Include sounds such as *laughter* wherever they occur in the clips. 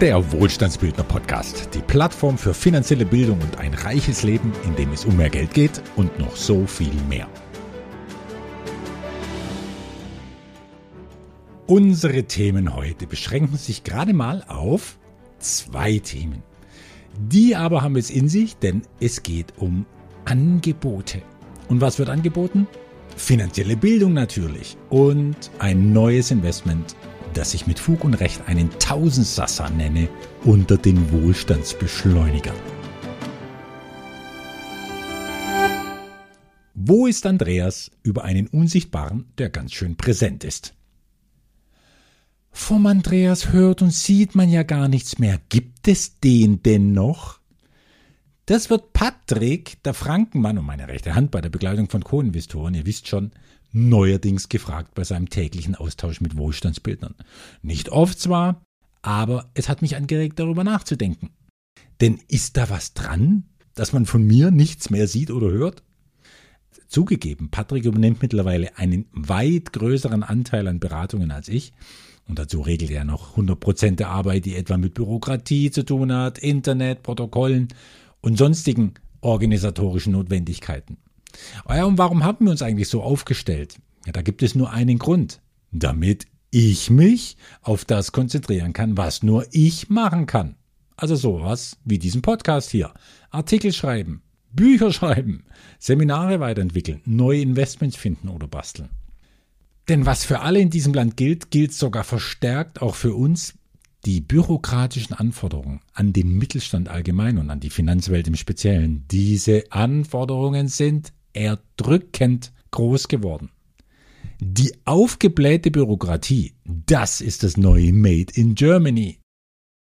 Der Wohlstandsbildner Podcast, die Plattform für finanzielle Bildung und ein reiches Leben, in dem es um mehr Geld geht und noch so viel mehr. Unsere Themen heute beschränken sich gerade mal auf zwei Themen. Die aber haben es in sich, denn es geht um Angebote. Und was wird angeboten? Finanzielle Bildung natürlich und ein neues Investment das ich mit Fug und Recht einen Tausendsasser nenne, unter den Wohlstandsbeschleunigern. Wo ist Andreas über einen Unsichtbaren, der ganz schön präsent ist? Vom Andreas hört und sieht man ja gar nichts mehr. Gibt es den denn noch? Das wird Patrick, der Frankenmann und meine rechte Hand bei der Begleitung von Co-Investoren, ihr wisst schon, neuerdings gefragt bei seinem täglichen Austausch mit Wohlstandsbildnern. Nicht oft zwar, aber es hat mich angeregt, darüber nachzudenken. Denn ist da was dran, dass man von mir nichts mehr sieht oder hört? Zugegeben, Patrick übernimmt mittlerweile einen weit größeren Anteil an Beratungen als ich. Und dazu regelt er noch 100% der Arbeit, die etwa mit Bürokratie zu tun hat, Internet, Protokollen und sonstigen organisatorischen Notwendigkeiten. Oh ja, und warum haben wir uns eigentlich so aufgestellt? Ja, da gibt es nur einen Grund. Damit ich mich auf das konzentrieren kann, was nur ich machen kann. Also sowas wie diesen Podcast hier. Artikel schreiben, Bücher schreiben, Seminare weiterentwickeln, neue Investments finden oder basteln. Denn was für alle in diesem Land gilt, gilt sogar verstärkt auch für uns. Die bürokratischen Anforderungen an den Mittelstand allgemein und an die Finanzwelt im Speziellen, diese Anforderungen sind erdrückend groß geworden. Die aufgeblähte Bürokratie, das ist das neue Made in Germany.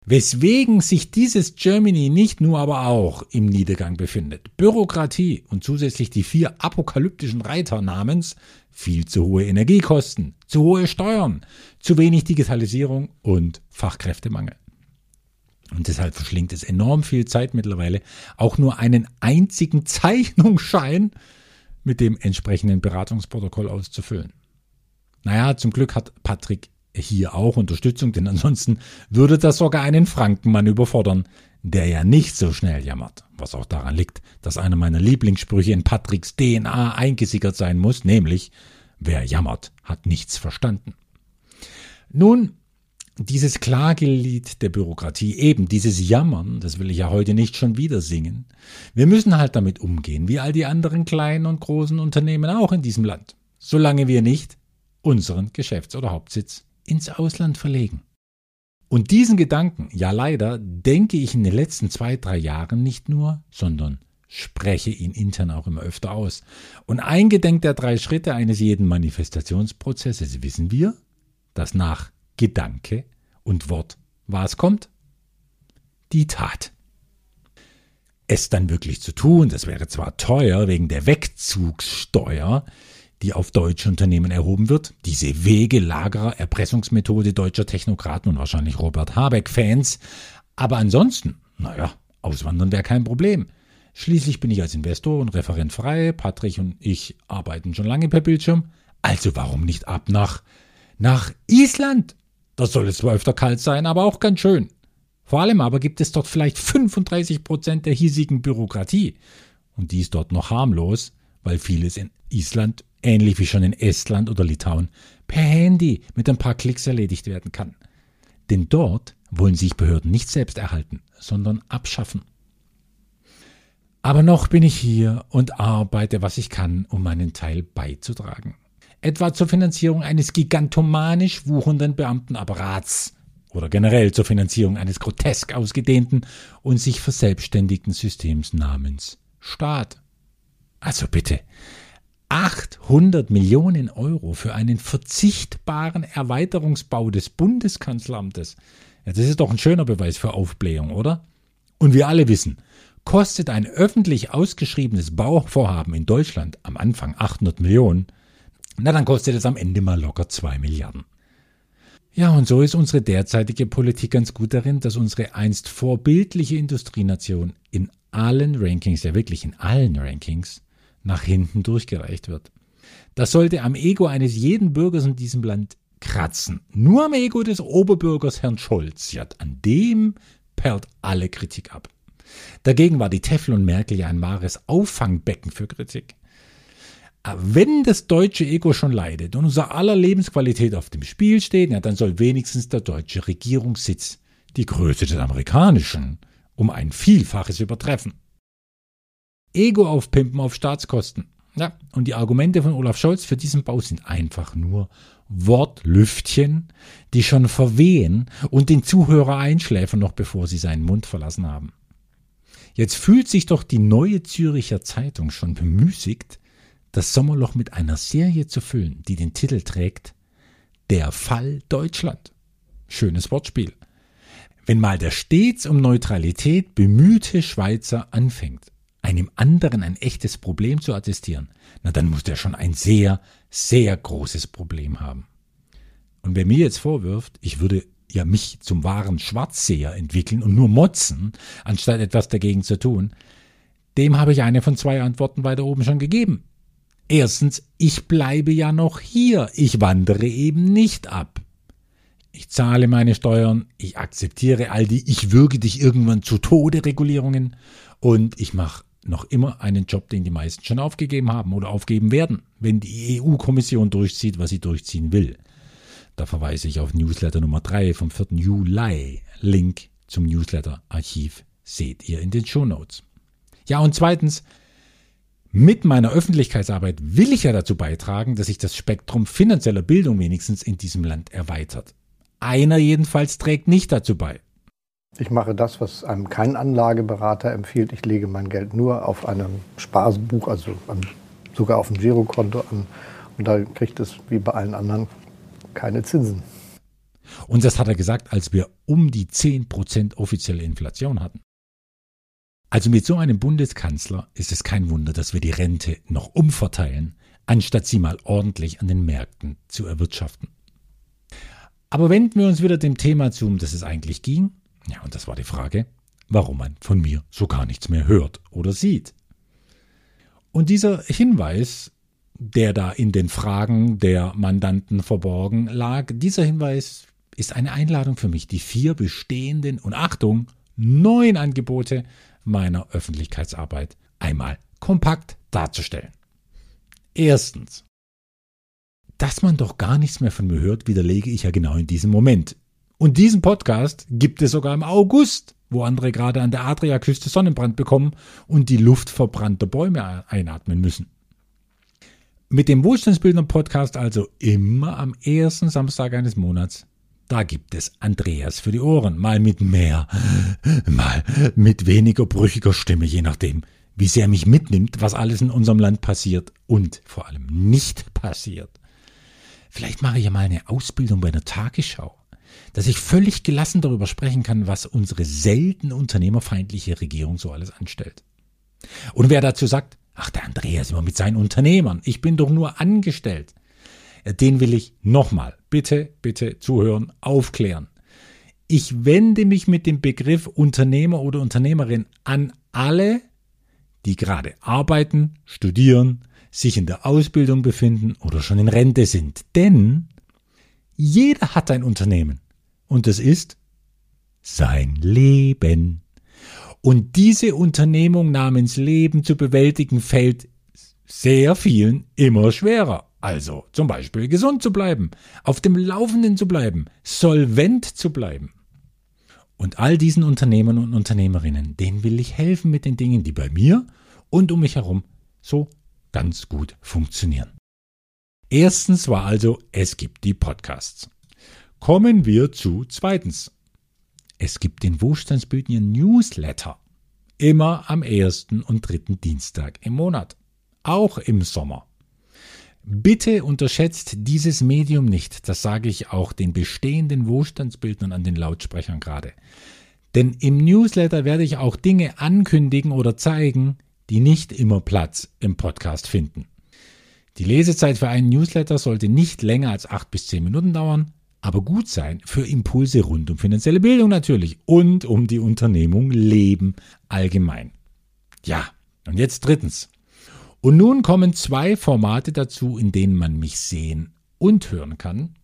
Weswegen sich dieses Germany nicht nur aber auch im Niedergang befindet. Bürokratie und zusätzlich die vier apokalyptischen Reiter namens viel zu hohe Energiekosten, zu hohe Steuern, zu wenig Digitalisierung und Fachkräftemangel. Und deshalb verschlingt es enorm viel Zeit mittlerweile, auch nur einen einzigen Zeichnungsschein mit dem entsprechenden Beratungsprotokoll auszufüllen. Naja, zum Glück hat Patrick hier auch Unterstützung, denn ansonsten würde das sogar einen Frankenmann überfordern, der ja nicht so schnell jammert. Was auch daran liegt, dass einer meiner Lieblingssprüche in Patricks DNA eingesickert sein muss, nämlich, wer jammert, hat nichts verstanden. Nun, dieses Klagelied der Bürokratie, eben dieses Jammern, das will ich ja heute nicht schon wieder singen. Wir müssen halt damit umgehen, wie all die anderen kleinen und großen Unternehmen auch in diesem Land, solange wir nicht unseren Geschäfts- oder Hauptsitz ins Ausland verlegen. Und diesen Gedanken, ja leider, denke ich in den letzten zwei, drei Jahren nicht nur, sondern spreche ihn intern auch immer öfter aus. Und eingedenk der drei Schritte eines jeden Manifestationsprozesses wissen wir, dass nach Gedanke und Wort was kommt? Die Tat. Es dann wirklich zu tun, das wäre zwar teuer wegen der Wegzugssteuer, die auf deutsche Unternehmen erhoben wird, diese Wegelagerer Erpressungsmethode deutscher Technokraten und wahrscheinlich Robert Habeck-Fans, aber ansonsten, naja, auswandern wäre kein Problem. Schließlich bin ich als Investor und Referent frei, Patrick und ich arbeiten schon lange per Bildschirm, also warum nicht ab nach, nach Island? Das soll es zwar öfter kalt sein, aber auch ganz schön. Vor allem aber gibt es dort vielleicht 35 Prozent der hiesigen Bürokratie. Und die ist dort noch harmlos, weil vieles in Island, ähnlich wie schon in Estland oder Litauen, per Handy mit ein paar Klicks erledigt werden kann. Denn dort wollen sich Behörden nicht selbst erhalten, sondern abschaffen. Aber noch bin ich hier und arbeite, was ich kann, um meinen Teil beizutragen etwa zur Finanzierung eines gigantomanisch wuchernden Beamtenapparats oder generell zur Finanzierung eines grotesk ausgedehnten und sich verselbstständigten Systems namens Staat. Also bitte, 800 Millionen Euro für einen verzichtbaren Erweiterungsbau des Bundeskanzleramtes. Ja, das ist doch ein schöner Beweis für Aufblähung, oder? Und wir alle wissen, kostet ein öffentlich ausgeschriebenes Bauvorhaben in Deutschland am Anfang 800 Millionen, na, dann kostet es am Ende mal locker zwei Milliarden. Ja, und so ist unsere derzeitige Politik ganz gut darin, dass unsere einst vorbildliche Industrienation in allen Rankings, ja wirklich in allen Rankings, nach hinten durchgereicht wird. Das sollte am Ego eines jeden Bürgers in diesem Land kratzen nur am Ego des Oberbürgers Herrn Scholz. Ja, an dem perlt alle Kritik ab. Dagegen war die Teflon Merkel ja ein wahres Auffangbecken für Kritik. Wenn das deutsche Ego schon leidet und unser aller Lebensqualität auf dem Spiel steht, ja, dann soll wenigstens der deutsche Regierungssitz die Größe des amerikanischen um ein Vielfaches übertreffen. Ego aufpimpen auf Staatskosten. Ja, und die Argumente von Olaf Scholz für diesen Bau sind einfach nur Wortlüftchen, die schon verwehen und den Zuhörer einschläfern, noch bevor sie seinen Mund verlassen haben. Jetzt fühlt sich doch die neue Züricher Zeitung schon bemüßigt, das Sommerloch mit einer Serie zu füllen, die den Titel trägt Der Fall Deutschland. Schönes Wortspiel. Wenn mal der stets um Neutralität bemühte Schweizer anfängt, einem anderen ein echtes Problem zu attestieren, na dann muss der schon ein sehr, sehr großes Problem haben. Und wer mir jetzt vorwirft, ich würde ja mich zum wahren Schwarzseher entwickeln und nur motzen, anstatt etwas dagegen zu tun, dem habe ich eine von zwei Antworten weiter oben schon gegeben. Erstens, ich bleibe ja noch hier, ich wandere eben nicht ab. Ich zahle meine Steuern, ich akzeptiere all die Ich würge dich irgendwann zu Tode Regulierungen und ich mache noch immer einen Job, den die meisten schon aufgegeben haben oder aufgeben werden, wenn die EU-Kommission durchzieht, was sie durchziehen will. Da verweise ich auf Newsletter Nummer 3 vom 4. Juli. Link zum Newsletter-Archiv seht ihr in den Show Notes. Ja, und zweitens, mit meiner Öffentlichkeitsarbeit will ich ja dazu beitragen, dass sich das Spektrum finanzieller Bildung wenigstens in diesem Land erweitert. Einer jedenfalls trägt nicht dazu bei. Ich mache das, was einem kein Anlageberater empfiehlt. Ich lege mein Geld nur auf einem Sparbuch, also sogar auf dem Girokonto an. Und da kriegt es wie bei allen anderen keine Zinsen. Und das hat er gesagt, als wir um die 10% offizielle Inflation hatten. Also mit so einem Bundeskanzler ist es kein Wunder, dass wir die Rente noch umverteilen, anstatt sie mal ordentlich an den Märkten zu erwirtschaften. Aber wenden wir uns wieder dem Thema zu, um das es eigentlich ging. Ja, und das war die Frage, warum man von mir so gar nichts mehr hört oder sieht. Und dieser Hinweis, der da in den Fragen der Mandanten verborgen lag, dieser Hinweis ist eine Einladung für mich, die vier bestehenden und Achtung, neuen Angebote meiner Öffentlichkeitsarbeit einmal kompakt darzustellen. Erstens. Dass man doch gar nichts mehr von mir hört, widerlege ich ja genau in diesem Moment. Und diesen Podcast gibt es sogar im August, wo andere gerade an der Adriaküste Sonnenbrand bekommen und die Luft verbrannter Bäume einatmen müssen. Mit dem Wohlstandsbildner Podcast also immer am ersten Samstag eines Monats da gibt es Andreas für die Ohren, mal mit mehr, mal mit weniger brüchiger Stimme, je nachdem, wie sehr mich mitnimmt, was alles in unserem Land passiert und vor allem nicht passiert. Vielleicht mache ich ja mal eine Ausbildung bei der Tagesschau, dass ich völlig gelassen darüber sprechen kann, was unsere selten unternehmerfeindliche Regierung so alles anstellt. Und wer dazu sagt, ach der Andreas immer mit seinen Unternehmern, ich bin doch nur angestellt, den will ich nochmal bitte, bitte zuhören, aufklären. Ich wende mich mit dem Begriff Unternehmer oder Unternehmerin an alle, die gerade arbeiten, studieren, sich in der Ausbildung befinden oder schon in Rente sind. Denn jeder hat ein Unternehmen und es ist sein Leben. Und diese Unternehmung namens Leben zu bewältigen fällt sehr vielen immer schwerer. Also zum Beispiel gesund zu bleiben, auf dem Laufenden zu bleiben, solvent zu bleiben. Und all diesen Unternehmern und Unternehmerinnen, denen will ich helfen mit den Dingen, die bei mir und um mich herum so ganz gut funktionieren. Erstens war also, es gibt die Podcasts. Kommen wir zu zweitens. Es gibt den Wohlstandsbildner Newsletter. Immer am ersten und dritten Dienstag im Monat. Auch im Sommer. Bitte unterschätzt dieses Medium nicht, das sage ich auch den bestehenden Wohlstandsbildnern an den Lautsprechern gerade. Denn im Newsletter werde ich auch Dinge ankündigen oder zeigen, die nicht immer Platz im Podcast finden. Die Lesezeit für einen Newsletter sollte nicht länger als acht bis zehn Minuten dauern, aber gut sein für Impulse rund um finanzielle Bildung natürlich und um die Unternehmung Leben allgemein. Ja, und jetzt drittens. Und nun kommen zwei Formate dazu, in denen man mich sehen und hören kann.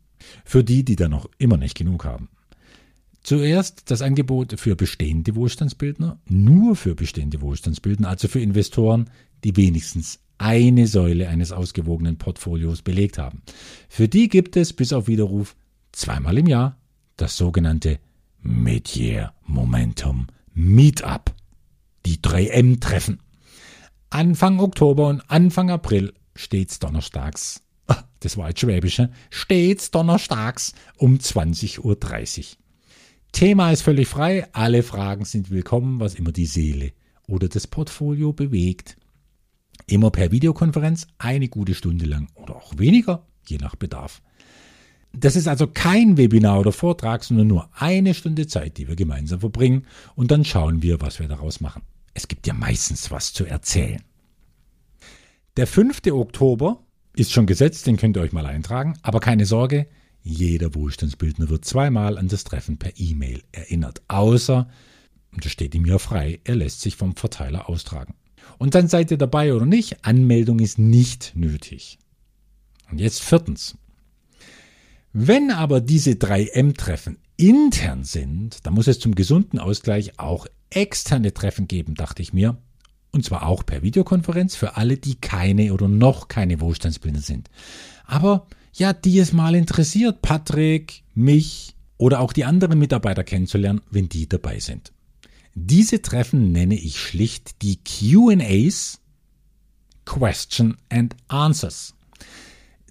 Für die, die da noch immer nicht genug haben. Zuerst das Angebot für bestehende Wohlstandsbildner, nur für bestehende Wohlstandsbildner, also für Investoren, die wenigstens eine Säule eines ausgewogenen Portfolios belegt haben. Für die gibt es bis auf Widerruf zweimal im Jahr das sogenannte Mid-Year Momentum Meetup. Die 3M-Treffen. Anfang Oktober und Anfang April stets donnerstags. *laughs* Das war jetzt Schwäbische. Stets donnerstags um 20.30 Uhr. Thema ist völlig frei. Alle Fragen sind willkommen, was immer die Seele oder das Portfolio bewegt. Immer per Videokonferenz eine gute Stunde lang oder auch weniger, je nach Bedarf. Das ist also kein Webinar oder Vortrag, sondern nur eine Stunde Zeit, die wir gemeinsam verbringen und dann schauen wir, was wir daraus machen. Es gibt ja meistens was zu erzählen. Der 5. Oktober ist schon gesetzt, den könnt ihr euch mal eintragen, aber keine Sorge, jeder Wohlstandsbildner wird zweimal an das Treffen per E-Mail erinnert, außer, und das steht ihm ja frei, er lässt sich vom Verteiler austragen. Und dann seid ihr dabei oder nicht, Anmeldung ist nicht nötig. Und jetzt viertens. Wenn aber diese drei M-Treffen intern sind, dann muss es zum gesunden Ausgleich auch externe Treffen geben, dachte ich mir. Und zwar auch per Videokonferenz für alle, die keine oder noch keine Wohlstandsbildner sind. Aber ja, die es mal interessiert, Patrick, mich oder auch die anderen Mitarbeiter kennenzulernen, wenn die dabei sind. Diese Treffen nenne ich schlicht die QAs, Question and Answers.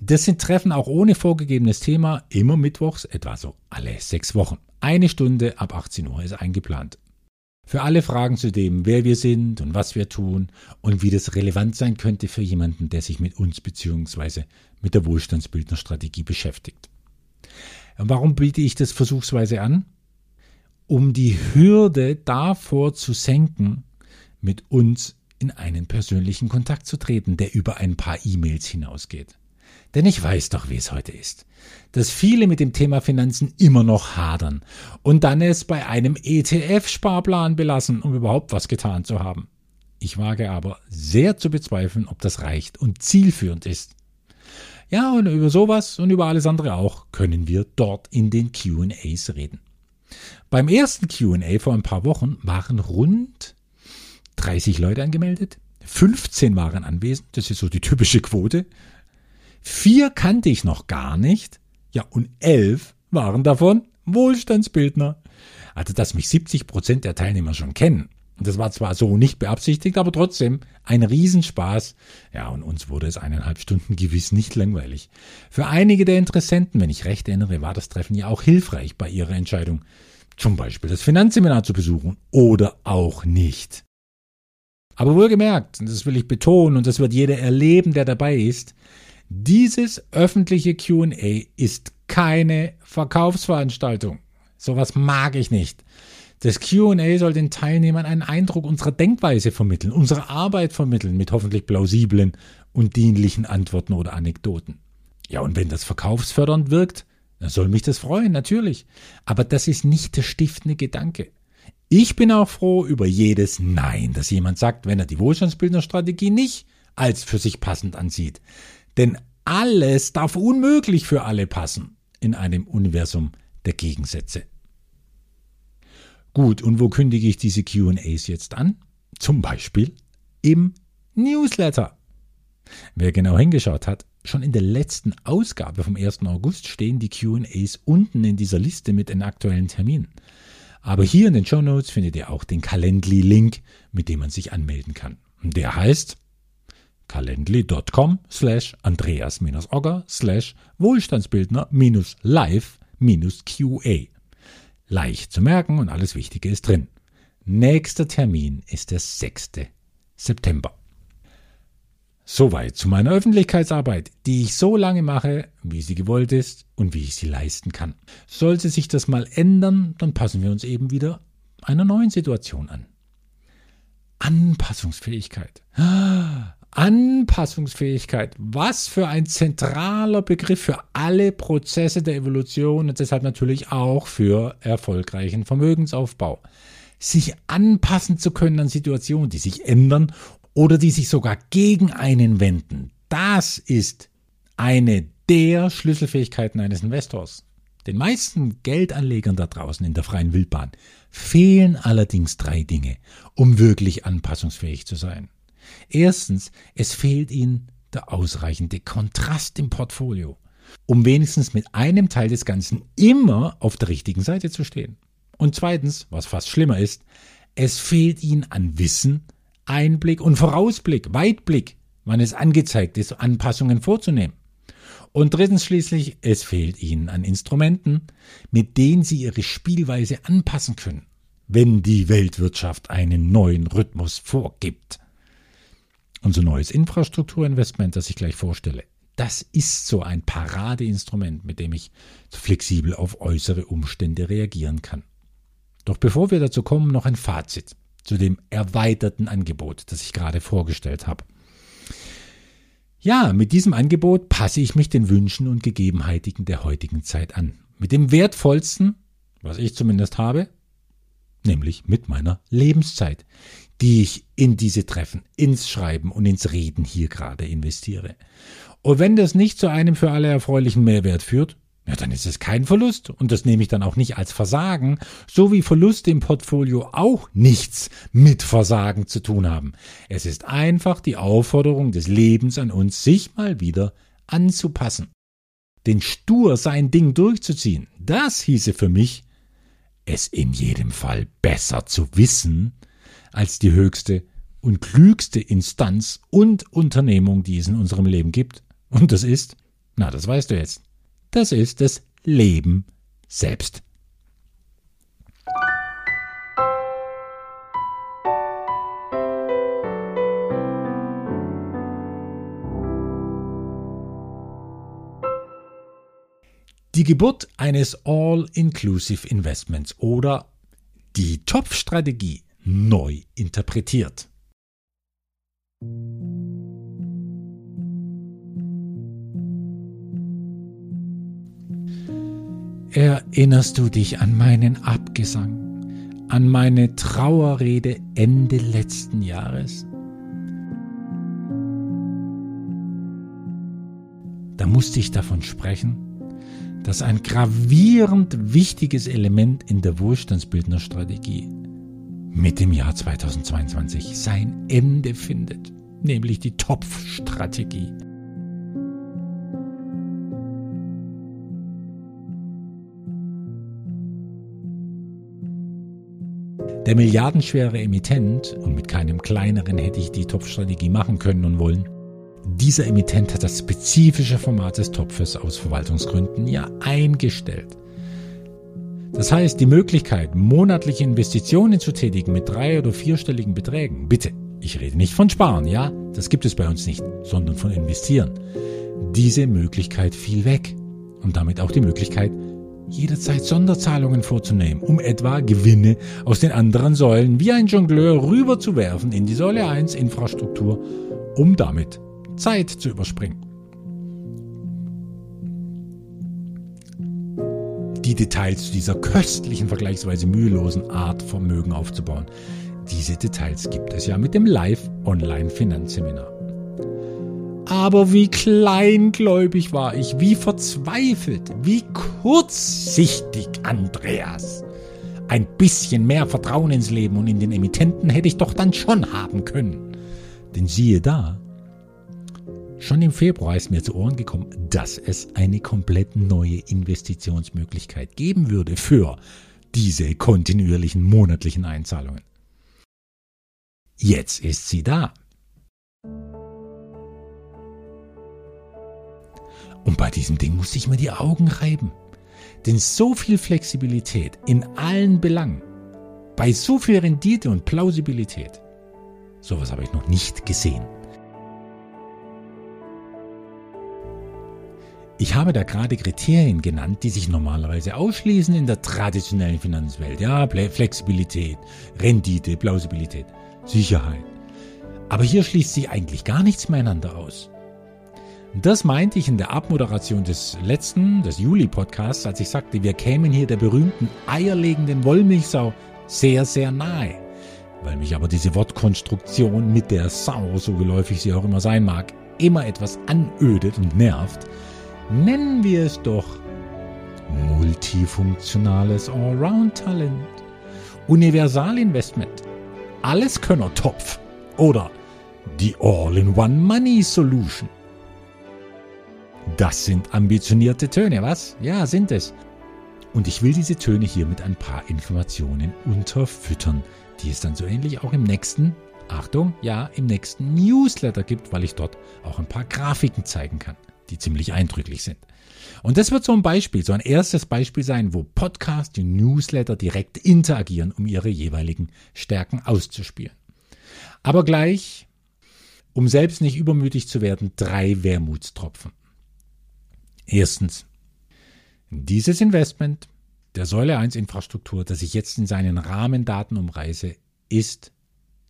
Das sind Treffen auch ohne vorgegebenes Thema, immer mittwochs, etwa so alle sechs Wochen. Eine Stunde ab 18 Uhr ist eingeplant. Für alle Fragen zu dem, wer wir sind und was wir tun und wie das relevant sein könnte für jemanden, der sich mit uns bzw. mit der Wohlstandsbildnerstrategie beschäftigt. Warum biete ich das versuchsweise an? Um die Hürde davor zu senken, mit uns in einen persönlichen Kontakt zu treten, der über ein paar E-Mails hinausgeht. Denn ich weiß doch, wie es heute ist, dass viele mit dem Thema Finanzen immer noch hadern und dann es bei einem ETF-Sparplan belassen, um überhaupt was getan zu haben. Ich wage aber sehr zu bezweifeln, ob das reicht und zielführend ist. Ja, und über sowas und über alles andere auch können wir dort in den QAs reden. Beim ersten QA vor ein paar Wochen waren rund 30 Leute angemeldet, 15 waren anwesend, das ist so die typische Quote, Vier kannte ich noch gar nicht. Ja, und elf waren davon Wohlstandsbildner. Also, dass mich 70 Prozent der Teilnehmer schon kennen. Das war zwar so nicht beabsichtigt, aber trotzdem ein Riesenspaß. Ja, und uns wurde es eineinhalb Stunden gewiss nicht langweilig. Für einige der Interessenten, wenn ich recht erinnere, war das Treffen ja auch hilfreich bei ihrer Entscheidung, zum Beispiel das Finanzseminar zu besuchen oder auch nicht. Aber wohlgemerkt, und das will ich betonen, und das wird jeder erleben, der dabei ist, dieses öffentliche QA ist keine Verkaufsveranstaltung. Sowas mag ich nicht. Das QA soll den Teilnehmern einen Eindruck unserer Denkweise vermitteln, unserer Arbeit vermitteln mit hoffentlich plausiblen und dienlichen Antworten oder Anekdoten. Ja, und wenn das verkaufsfördernd wirkt, dann soll mich das freuen, natürlich. Aber das ist nicht der stiftende Gedanke. Ich bin auch froh über jedes Nein, das jemand sagt, wenn er die Wohlstandsbildnerstrategie nicht als für sich passend ansieht. Denn alles darf unmöglich für alle passen in einem Universum der Gegensätze. Gut, und wo kündige ich diese QAs jetzt an? Zum Beispiel im Newsletter. Wer genau hingeschaut hat, schon in der letzten Ausgabe vom 1. August stehen die QAs unten in dieser Liste mit den aktuellen Terminen. Aber hier in den Show Notes findet ihr auch den Calendly-Link, mit dem man sich anmelden kann. Der heißt calendly.com slash andreas-ogger slash Wohlstandsbildner-live-qa. Leicht zu merken und alles Wichtige ist drin. Nächster Termin ist der 6. September. Soweit zu meiner Öffentlichkeitsarbeit, die ich so lange mache, wie sie gewollt ist und wie ich sie leisten kann. Sollte sich das mal ändern, dann passen wir uns eben wieder einer neuen Situation an. Anpassungsfähigkeit. Anpassungsfähigkeit. Was für ein zentraler Begriff für alle Prozesse der Evolution und deshalb natürlich auch für erfolgreichen Vermögensaufbau. Sich anpassen zu können an Situationen, die sich ändern oder die sich sogar gegen einen wenden. Das ist eine der Schlüsselfähigkeiten eines Investors. Den meisten Geldanlegern da draußen in der freien Wildbahn fehlen allerdings drei Dinge, um wirklich anpassungsfähig zu sein. Erstens, es fehlt ihnen der ausreichende Kontrast im Portfolio, um wenigstens mit einem Teil des Ganzen immer auf der richtigen Seite zu stehen. Und zweitens, was fast schlimmer ist, es fehlt ihnen an Wissen, Einblick und Vorausblick, Weitblick, wann es angezeigt ist, Anpassungen vorzunehmen. Und drittens schließlich, es fehlt ihnen an Instrumenten, mit denen sie ihre Spielweise anpassen können, wenn die Weltwirtschaft einen neuen Rhythmus vorgibt. Unser neues Infrastrukturinvestment, das ich gleich vorstelle, das ist so ein Paradeinstrument, mit dem ich flexibel auf äußere Umstände reagieren kann. Doch bevor wir dazu kommen, noch ein Fazit zu dem erweiterten Angebot, das ich gerade vorgestellt habe. Ja, mit diesem Angebot passe ich mich den Wünschen und Gegebenheiten der heutigen Zeit an. Mit dem wertvollsten, was ich zumindest habe, nämlich mit meiner Lebenszeit, die ich in diese Treffen, ins Schreiben und ins Reden hier gerade investiere. Und wenn das nicht zu einem für alle erfreulichen Mehrwert führt, ja, dann ist es kein Verlust und das nehme ich dann auch nicht als Versagen, so wie Verluste im Portfolio auch nichts mit Versagen zu tun haben. Es ist einfach die Aufforderung des Lebens an uns, sich mal wieder anzupassen. Den stur sein Ding durchzuziehen, das hieße für mich, es in jedem Fall besser zu wissen, als die höchste und klügste Instanz und Unternehmung, die es in unserem Leben gibt. Und das ist, na, das weißt du jetzt das ist das Leben selbst. Die Geburt eines All-Inclusive Investments oder die Topfstrategie neu interpretiert. Erinnerst du dich an meinen Abgesang, an meine Trauerrede Ende letzten Jahres? Da musste ich davon sprechen, dass ein gravierend wichtiges Element in der Wohlstandsbildnerstrategie mit dem Jahr 2022 sein Ende findet, nämlich die Topfstrategie. Der milliardenschwere Emittent, und mit keinem kleineren hätte ich die Topfstrategie machen können und wollen, dieser Emittent hat das spezifische Format des Topfes aus Verwaltungsgründen ja eingestellt. Das heißt, die Möglichkeit, monatliche Investitionen zu tätigen mit drei- oder vierstelligen Beträgen, bitte, ich rede nicht von Sparen, ja, das gibt es bei uns nicht, sondern von Investieren. Diese Möglichkeit fiel weg und damit auch die Möglichkeit, jederzeit Sonderzahlungen vorzunehmen, um etwa Gewinne aus den anderen Säulen wie ein Jongleur rüberzuwerfen in die Säule 1 Infrastruktur, um damit Zeit zu überspringen. Die Details zu dieser köstlichen, vergleichsweise mühelosen Art, Vermögen aufzubauen, diese Details gibt es ja mit dem Live-Online-Finanzseminar. Aber wie kleingläubig war ich, wie verzweifelt, wie kurzsichtig, Andreas. Ein bisschen mehr Vertrauen ins Leben und in den Emittenten hätte ich doch dann schon haben können. Denn siehe da, schon im Februar ist mir zu Ohren gekommen, dass es eine komplett neue Investitionsmöglichkeit geben würde für diese kontinuierlichen monatlichen Einzahlungen. Jetzt ist sie da. Und bei diesem Ding musste ich mir die Augen reiben. Denn so viel Flexibilität in allen Belangen, bei so viel Rendite und Plausibilität, sowas habe ich noch nicht gesehen. Ich habe da gerade Kriterien genannt, die sich normalerweise ausschließen in der traditionellen Finanzwelt. Ja, Flexibilität, Rendite, Plausibilität, Sicherheit. Aber hier schließt sich eigentlich gar nichts miteinander aus. Das meinte ich in der Abmoderation des letzten, des Juli-Podcasts, als ich sagte, wir kämen hier der berühmten eierlegenden Wollmilchsau sehr, sehr nahe. Weil mich aber diese Wortkonstruktion mit der Sau, so geläufig sie auch immer sein mag, immer etwas anödet und nervt, Nennen wir es doch multifunktionales Allround-Talent, Universalinvestment, Alleskönner-Topf oder die All-in-One-Money-Solution. Das sind ambitionierte Töne, was? Ja, sind es. Und ich will diese Töne hier mit ein paar Informationen unterfüttern, die es dann so ähnlich auch im nächsten, Achtung, ja, im nächsten Newsletter gibt, weil ich dort auch ein paar Grafiken zeigen kann, die ziemlich eindrücklich sind. Und das wird so ein Beispiel, so ein erstes Beispiel sein, wo Podcast und Newsletter direkt interagieren, um ihre jeweiligen Stärken auszuspielen. Aber gleich, um selbst nicht übermütig zu werden, drei Wermutstropfen. Erstens, dieses Investment der Säule 1 Infrastruktur, das ich jetzt in seinen Rahmendaten umreiße, ist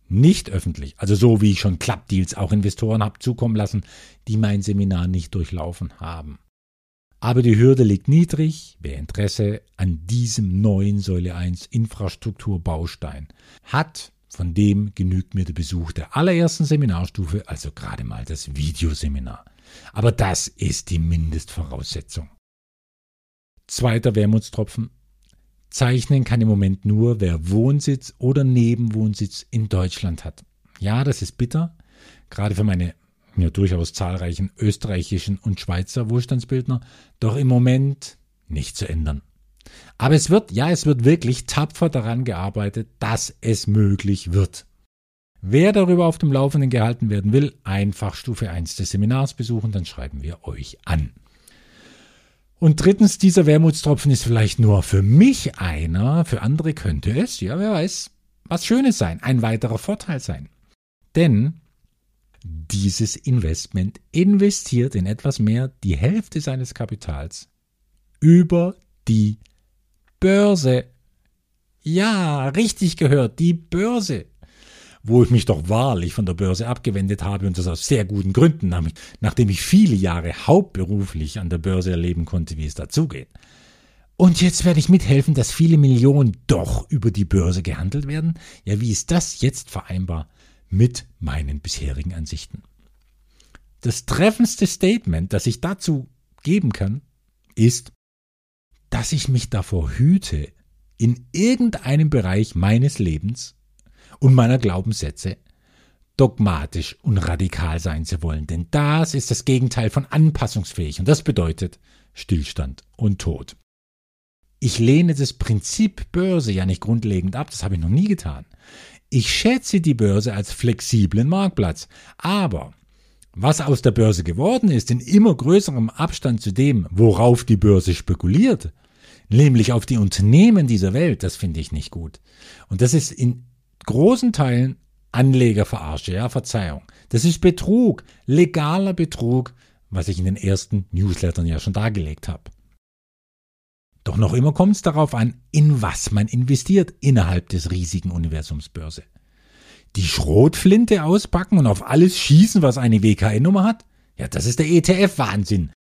nicht öffentlich. Also so wie ich schon Clubdeals auch Investoren habe zukommen lassen, die mein Seminar nicht durchlaufen haben. Aber die Hürde liegt niedrig. Wer Interesse an diesem neuen Säule 1 Infrastrukturbaustein hat, von dem genügt mir der Besuch der allerersten Seminarstufe, also gerade mal das Videoseminar. Aber das ist die Mindestvoraussetzung. Zweiter Wermutstropfen. Zeichnen kann im Moment nur, wer Wohnsitz oder Nebenwohnsitz in Deutschland hat. Ja, das ist bitter, gerade für meine ja, durchaus zahlreichen österreichischen und Schweizer Wohlstandsbildner, doch im Moment nicht zu ändern. Aber es wird, ja, es wird wirklich tapfer daran gearbeitet, dass es möglich wird. Wer darüber auf dem Laufenden gehalten werden will, einfach Stufe 1 des Seminars besuchen, dann schreiben wir euch an. Und drittens, dieser Wermutstropfen ist vielleicht nur für mich einer, für andere könnte es, ja, wer weiß, was Schönes sein, ein weiterer Vorteil sein. Denn dieses Investment investiert in etwas mehr die Hälfte seines Kapitals über die Börse. Ja, richtig gehört, die Börse wo ich mich doch wahrlich von der Börse abgewendet habe und das aus sehr guten Gründen, nachdem ich viele Jahre hauptberuflich an der Börse erleben konnte, wie es dazugeht. Und jetzt werde ich mithelfen, dass viele Millionen doch über die Börse gehandelt werden? Ja, wie ist das jetzt vereinbar mit meinen bisherigen Ansichten? Das treffendste Statement, das ich dazu geben kann, ist, dass ich mich davor hüte, in irgendeinem Bereich meines Lebens und meiner Glaubenssätze dogmatisch und radikal sein zu wollen. Denn das ist das Gegenteil von anpassungsfähig und das bedeutet Stillstand und Tod. Ich lehne das Prinzip Börse ja nicht grundlegend ab, das habe ich noch nie getan. Ich schätze die Börse als flexiblen Marktplatz, aber was aus der Börse geworden ist, in immer größerem Abstand zu dem, worauf die Börse spekuliert, nämlich auf die Unternehmen dieser Welt, das finde ich nicht gut. Und das ist in großen Teilen Anlegerverarsche, ja, Verzeihung. Das ist Betrug, legaler Betrug, was ich in den ersten Newslettern ja schon dargelegt habe. Doch noch immer kommt es darauf an, in was man investiert innerhalb des riesigen Universums Börse. Die Schrotflinte auspacken und auf alles schießen, was eine WKN-Nummer hat? Ja, das ist der ETF-Wahnsinn,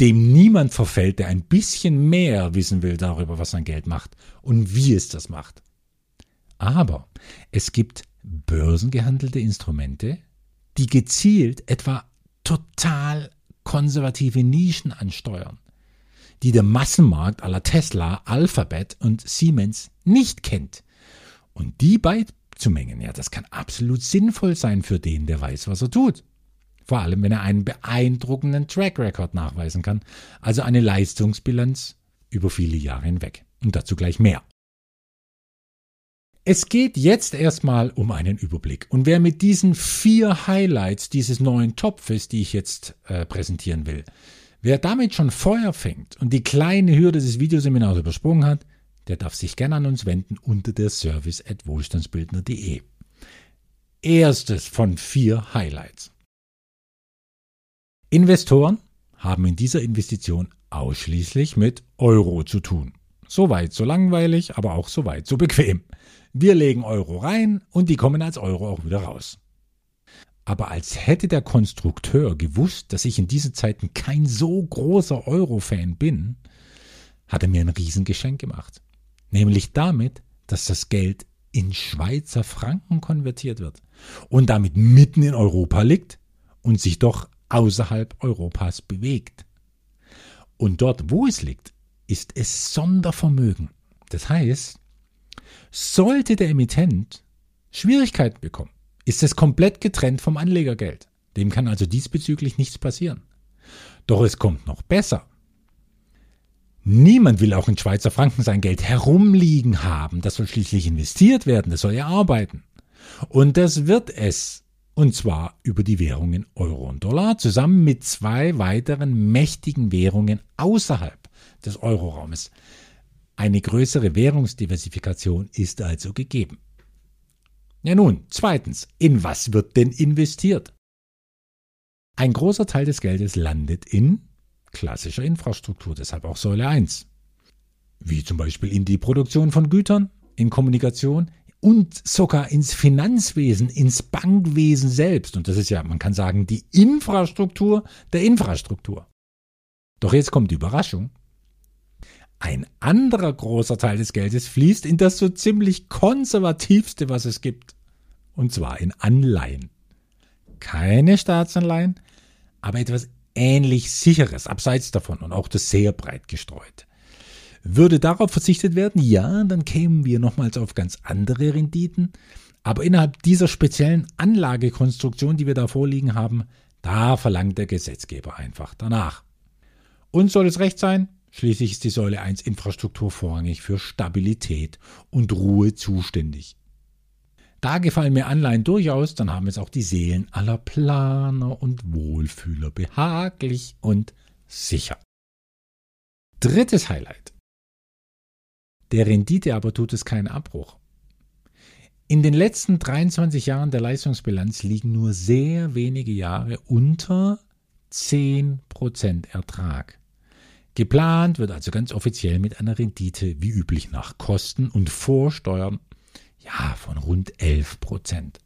dem niemand verfällt, der ein bisschen mehr wissen will darüber, was sein Geld macht und wie es das macht. Aber es gibt börsengehandelte Instrumente, die gezielt etwa total konservative Nischen ansteuern, die der Massenmarkt aller Tesla, Alphabet und Siemens nicht kennt. Und die beizumengen, ja, das kann absolut sinnvoll sein für den, der weiß, was er tut. Vor allem, wenn er einen beeindruckenden Track Record nachweisen kann, also eine Leistungsbilanz über viele Jahre hinweg. Und dazu gleich mehr. Es geht jetzt erstmal um einen Überblick. Und wer mit diesen vier Highlights dieses neuen Topfes, die ich jetzt äh, präsentieren will, wer damit schon Feuer fängt und die kleine Hürde des Videoseminars übersprungen hat, der darf sich gerne an uns wenden unter der service at wohlstandsbildner.de. Erstes von vier Highlights. Investoren haben in dieser Investition ausschließlich mit Euro zu tun. Soweit so langweilig, aber auch soweit so bequem. Wir legen Euro rein und die kommen als Euro auch wieder raus. Aber als hätte der Konstrukteur gewusst, dass ich in diesen Zeiten kein so großer Euro-Fan bin, hat er mir ein Riesengeschenk gemacht. Nämlich damit, dass das Geld in Schweizer Franken konvertiert wird und damit mitten in Europa liegt und sich doch außerhalb Europas bewegt. Und dort, wo es liegt, ist es Sondervermögen. Das heißt, sollte der Emittent Schwierigkeiten bekommen, ist es komplett getrennt vom Anlegergeld. Dem kann also diesbezüglich nichts passieren. Doch es kommt noch besser. Niemand will auch in Schweizer Franken sein Geld herumliegen haben. Das soll schließlich investiert werden, das soll ja arbeiten. Und das wird es. Und zwar über die Währungen Euro und Dollar zusammen mit zwei weiteren mächtigen Währungen außerhalb des Euroraumes. Eine größere Währungsdiversifikation ist also gegeben. Ja nun, zweitens, in was wird denn investiert? Ein großer Teil des Geldes landet in klassischer Infrastruktur, deshalb auch Säule 1. Wie zum Beispiel in die Produktion von Gütern, in Kommunikation und sogar ins Finanzwesen, ins Bankwesen selbst. Und das ist ja, man kann sagen, die Infrastruktur der Infrastruktur. Doch jetzt kommt die Überraschung. Ein anderer großer Teil des Geldes fließt in das so ziemlich konservativste, was es gibt. Und zwar in Anleihen. Keine Staatsanleihen, aber etwas ähnlich sicheres, abseits davon und auch das sehr breit gestreut. Würde darauf verzichtet werden, ja, dann kämen wir nochmals auf ganz andere Renditen. Aber innerhalb dieser speziellen Anlagekonstruktion, die wir da vorliegen haben, da verlangt der Gesetzgeber einfach danach. Und soll es recht sein? Schließlich ist die Säule 1 Infrastruktur vorrangig für Stabilität und Ruhe zuständig. Da gefallen mir Anleihen durchaus, dann haben es auch die Seelen aller Planer und Wohlfühler behaglich und sicher. Drittes Highlight. Der Rendite aber tut es keinen Abbruch. In den letzten 23 Jahren der Leistungsbilanz liegen nur sehr wenige Jahre unter 10% Ertrag. Geplant wird also ganz offiziell mit einer Rendite wie üblich nach Kosten und Vorsteuern ja von rund 11 Prozent.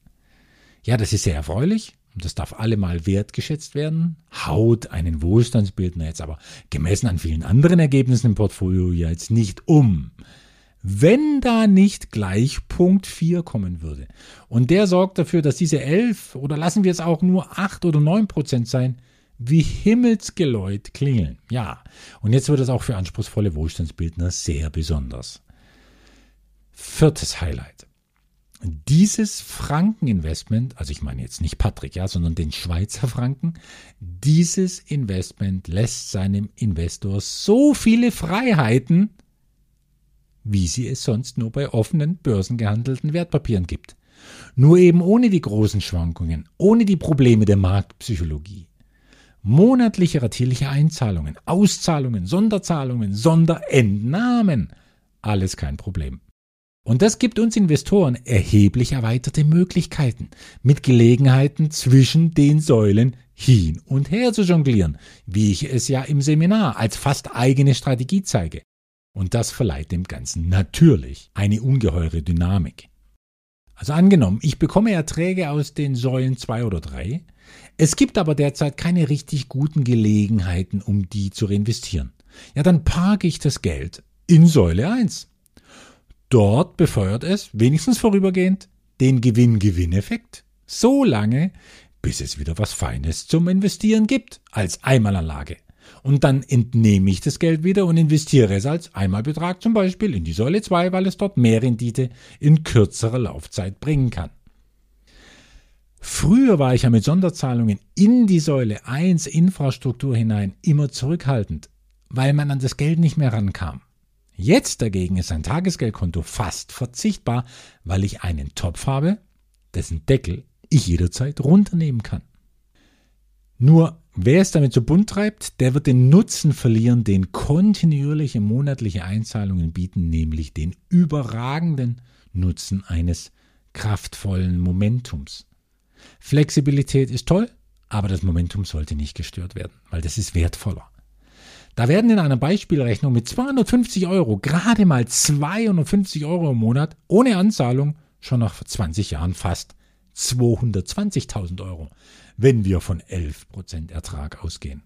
Ja, das ist sehr erfreulich und das darf allemal wertgeschätzt werden. Haut einen Wohlstandsbildner jetzt aber gemessen an vielen anderen Ergebnissen im Portfolio ja jetzt nicht um. Wenn da nicht gleich Punkt 4 kommen würde und der sorgt dafür, dass diese 11 oder lassen wir es auch nur 8 oder 9 Prozent sein, wie Himmelsgeläut klingeln. Ja, und jetzt wird es auch für anspruchsvolle Wohlstandsbildner sehr besonders. Viertes Highlight. Dieses Frankeninvestment, also ich meine jetzt nicht Patrick, ja, sondern den Schweizer Franken, dieses Investment lässt seinem Investor so viele Freiheiten, wie sie es sonst nur bei offenen börsengehandelten Wertpapieren gibt. Nur eben ohne die großen Schwankungen, ohne die Probleme der Marktpsychologie monatliche ratierliche Einzahlungen, Auszahlungen, Sonderzahlungen, Sonderentnahmen. Alles kein Problem. Und das gibt uns Investoren erheblich erweiterte Möglichkeiten, mit Gelegenheiten zwischen den Säulen hin und her zu jonglieren, wie ich es ja im Seminar als fast eigene Strategie zeige. Und das verleiht dem Ganzen natürlich eine ungeheure Dynamik. Also angenommen, ich bekomme Erträge aus den Säulen 2 oder 3, es gibt aber derzeit keine richtig guten Gelegenheiten, um die zu reinvestieren. Ja, dann parke ich das Geld in Säule 1. Dort befeuert es, wenigstens vorübergehend, den Gewinn-Gewinn-Effekt. So lange, bis es wieder was Feines zum Investieren gibt, als Einmalanlage. Und dann entnehme ich das Geld wieder und investiere es als Einmalbetrag zum Beispiel in die Säule 2, weil es dort mehr Rendite in kürzerer Laufzeit bringen kann. Früher war ich ja mit Sonderzahlungen in die Säule 1 Infrastruktur hinein immer zurückhaltend, weil man an das Geld nicht mehr rankam. Jetzt dagegen ist ein Tagesgeldkonto fast verzichtbar, weil ich einen Topf habe, dessen Deckel ich jederzeit runternehmen kann. Nur wer es damit so bunt treibt, der wird den Nutzen verlieren, den kontinuierliche monatliche Einzahlungen bieten, nämlich den überragenden Nutzen eines kraftvollen Momentums. Flexibilität ist toll, aber das Momentum sollte nicht gestört werden, weil das ist wertvoller. Da werden in einer Beispielrechnung mit 250 Euro gerade mal 250 Euro im Monat ohne Anzahlung schon nach 20 Jahren fast 220.000 Euro, wenn wir von 11% Ertrag ausgehen.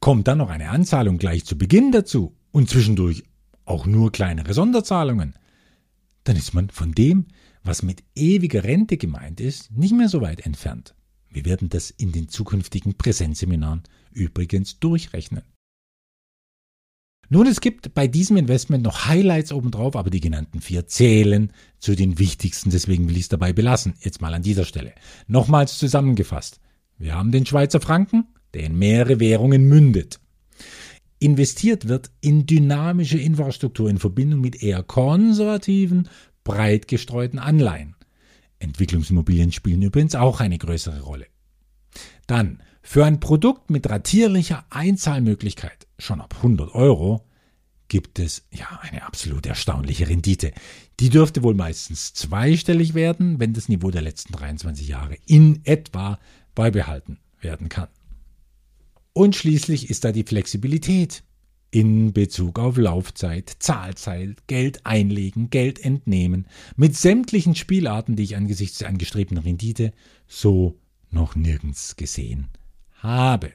Kommt dann noch eine Anzahlung gleich zu Beginn dazu und zwischendurch auch nur kleinere Sonderzahlungen, dann ist man von dem, was mit ewiger Rente gemeint ist, nicht mehr so weit entfernt. Wir werden das in den zukünftigen Präsenzseminaren übrigens durchrechnen. Nun, es gibt bei diesem Investment noch Highlights obendrauf, aber die genannten vier zählen zu den wichtigsten, deswegen will ich es dabei belassen. Jetzt mal an dieser Stelle. Nochmals zusammengefasst. Wir haben den Schweizer Franken, der in mehrere Währungen mündet. Investiert wird in dynamische Infrastruktur in Verbindung mit eher konservativen, breit gestreuten Anleihen. Entwicklungsimmobilien spielen übrigens auch eine größere Rolle. Dann für ein Produkt mit ratierlicher Einzahlmöglichkeit schon ab 100 Euro gibt es ja eine absolut erstaunliche Rendite. Die dürfte wohl meistens zweistellig werden, wenn das Niveau der letzten 23 Jahre in etwa beibehalten werden kann. Und schließlich ist da die Flexibilität in Bezug auf Laufzeit, Zahlzeit, Geld einlegen, Geld entnehmen, mit sämtlichen Spielarten, die ich angesichts der angestrebten Rendite so noch nirgends gesehen habe.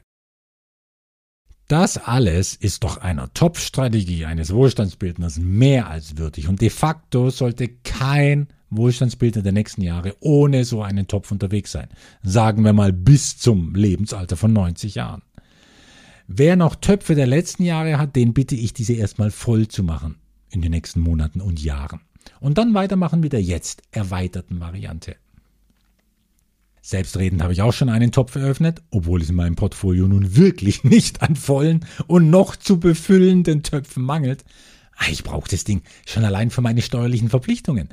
Das alles ist doch einer Top-Strategie eines Wohlstandsbildners mehr als würdig und de facto sollte kein Wohlstandsbildner der nächsten Jahre ohne so einen Topf unterwegs sein. Sagen wir mal bis zum Lebensalter von 90 Jahren. Wer noch Töpfe der letzten Jahre hat, den bitte ich, diese erstmal voll zu machen in den nächsten Monaten und Jahren. Und dann weitermachen mit der jetzt erweiterten Variante. Selbstredend habe ich auch schon einen Topf eröffnet, obwohl es in meinem Portfolio nun wirklich *laughs* nicht an vollen und noch zu befüllenden Töpfen mangelt. Ah, ich brauche das Ding schon allein für meine steuerlichen Verpflichtungen,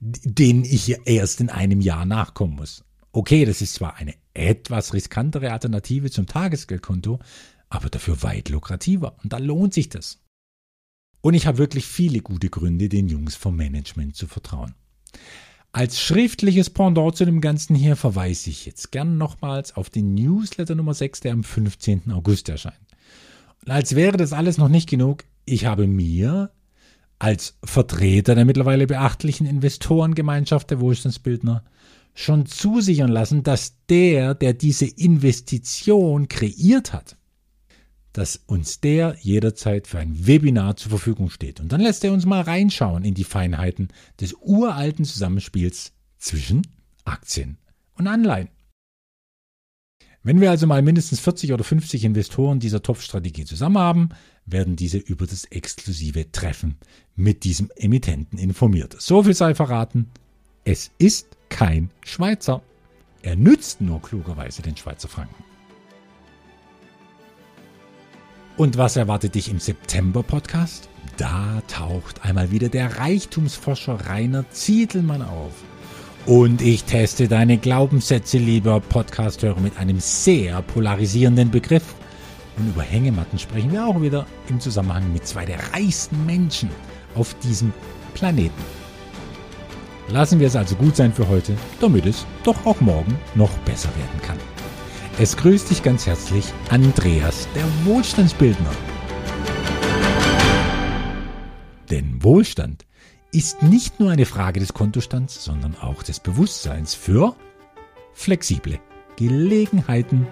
denen ich erst in einem Jahr nachkommen muss. Okay, das ist zwar eine etwas riskantere Alternative zum Tagesgeldkonto, aber dafür weit lukrativer und da lohnt sich das. Und ich habe wirklich viele gute Gründe, den Jungs vom Management zu vertrauen. Als schriftliches Pendant zu dem Ganzen hier verweise ich jetzt gern nochmals auf den Newsletter Nummer 6, der am 15. August erscheint. Und als wäre das alles noch nicht genug, ich habe mir als Vertreter der mittlerweile beachtlichen Investorengemeinschaft der Wohlstandsbildner schon zusichern lassen, dass der, der diese Investition kreiert hat, dass uns der jederzeit für ein Webinar zur Verfügung steht. Und dann lässt er uns mal reinschauen in die Feinheiten des uralten Zusammenspiels zwischen Aktien und Anleihen. Wenn wir also mal mindestens 40 oder 50 Investoren dieser Topfstrategie zusammen haben, werden diese über das exklusive Treffen mit diesem Emittenten informiert. So viel sei verraten, es ist kein Schweizer. Er nützt nur klugerweise den Schweizer Franken. Und was erwartet dich im September-Podcast? Da taucht einmal wieder der Reichtumsforscher Rainer Zietelmann auf. Und ich teste deine Glaubenssätze, lieber Podcasthörer, mit einem sehr polarisierenden Begriff. Und über Hängematten sprechen wir auch wieder im Zusammenhang mit zwei der reichsten Menschen auf diesem Planeten. Lassen wir es also gut sein für heute, damit es doch auch morgen noch besser werden kann. Es grüßt dich ganz herzlich Andreas, der Wohlstandsbildner. Denn Wohlstand ist nicht nur eine Frage des Kontostands, sondern auch des Bewusstseins für flexible Gelegenheiten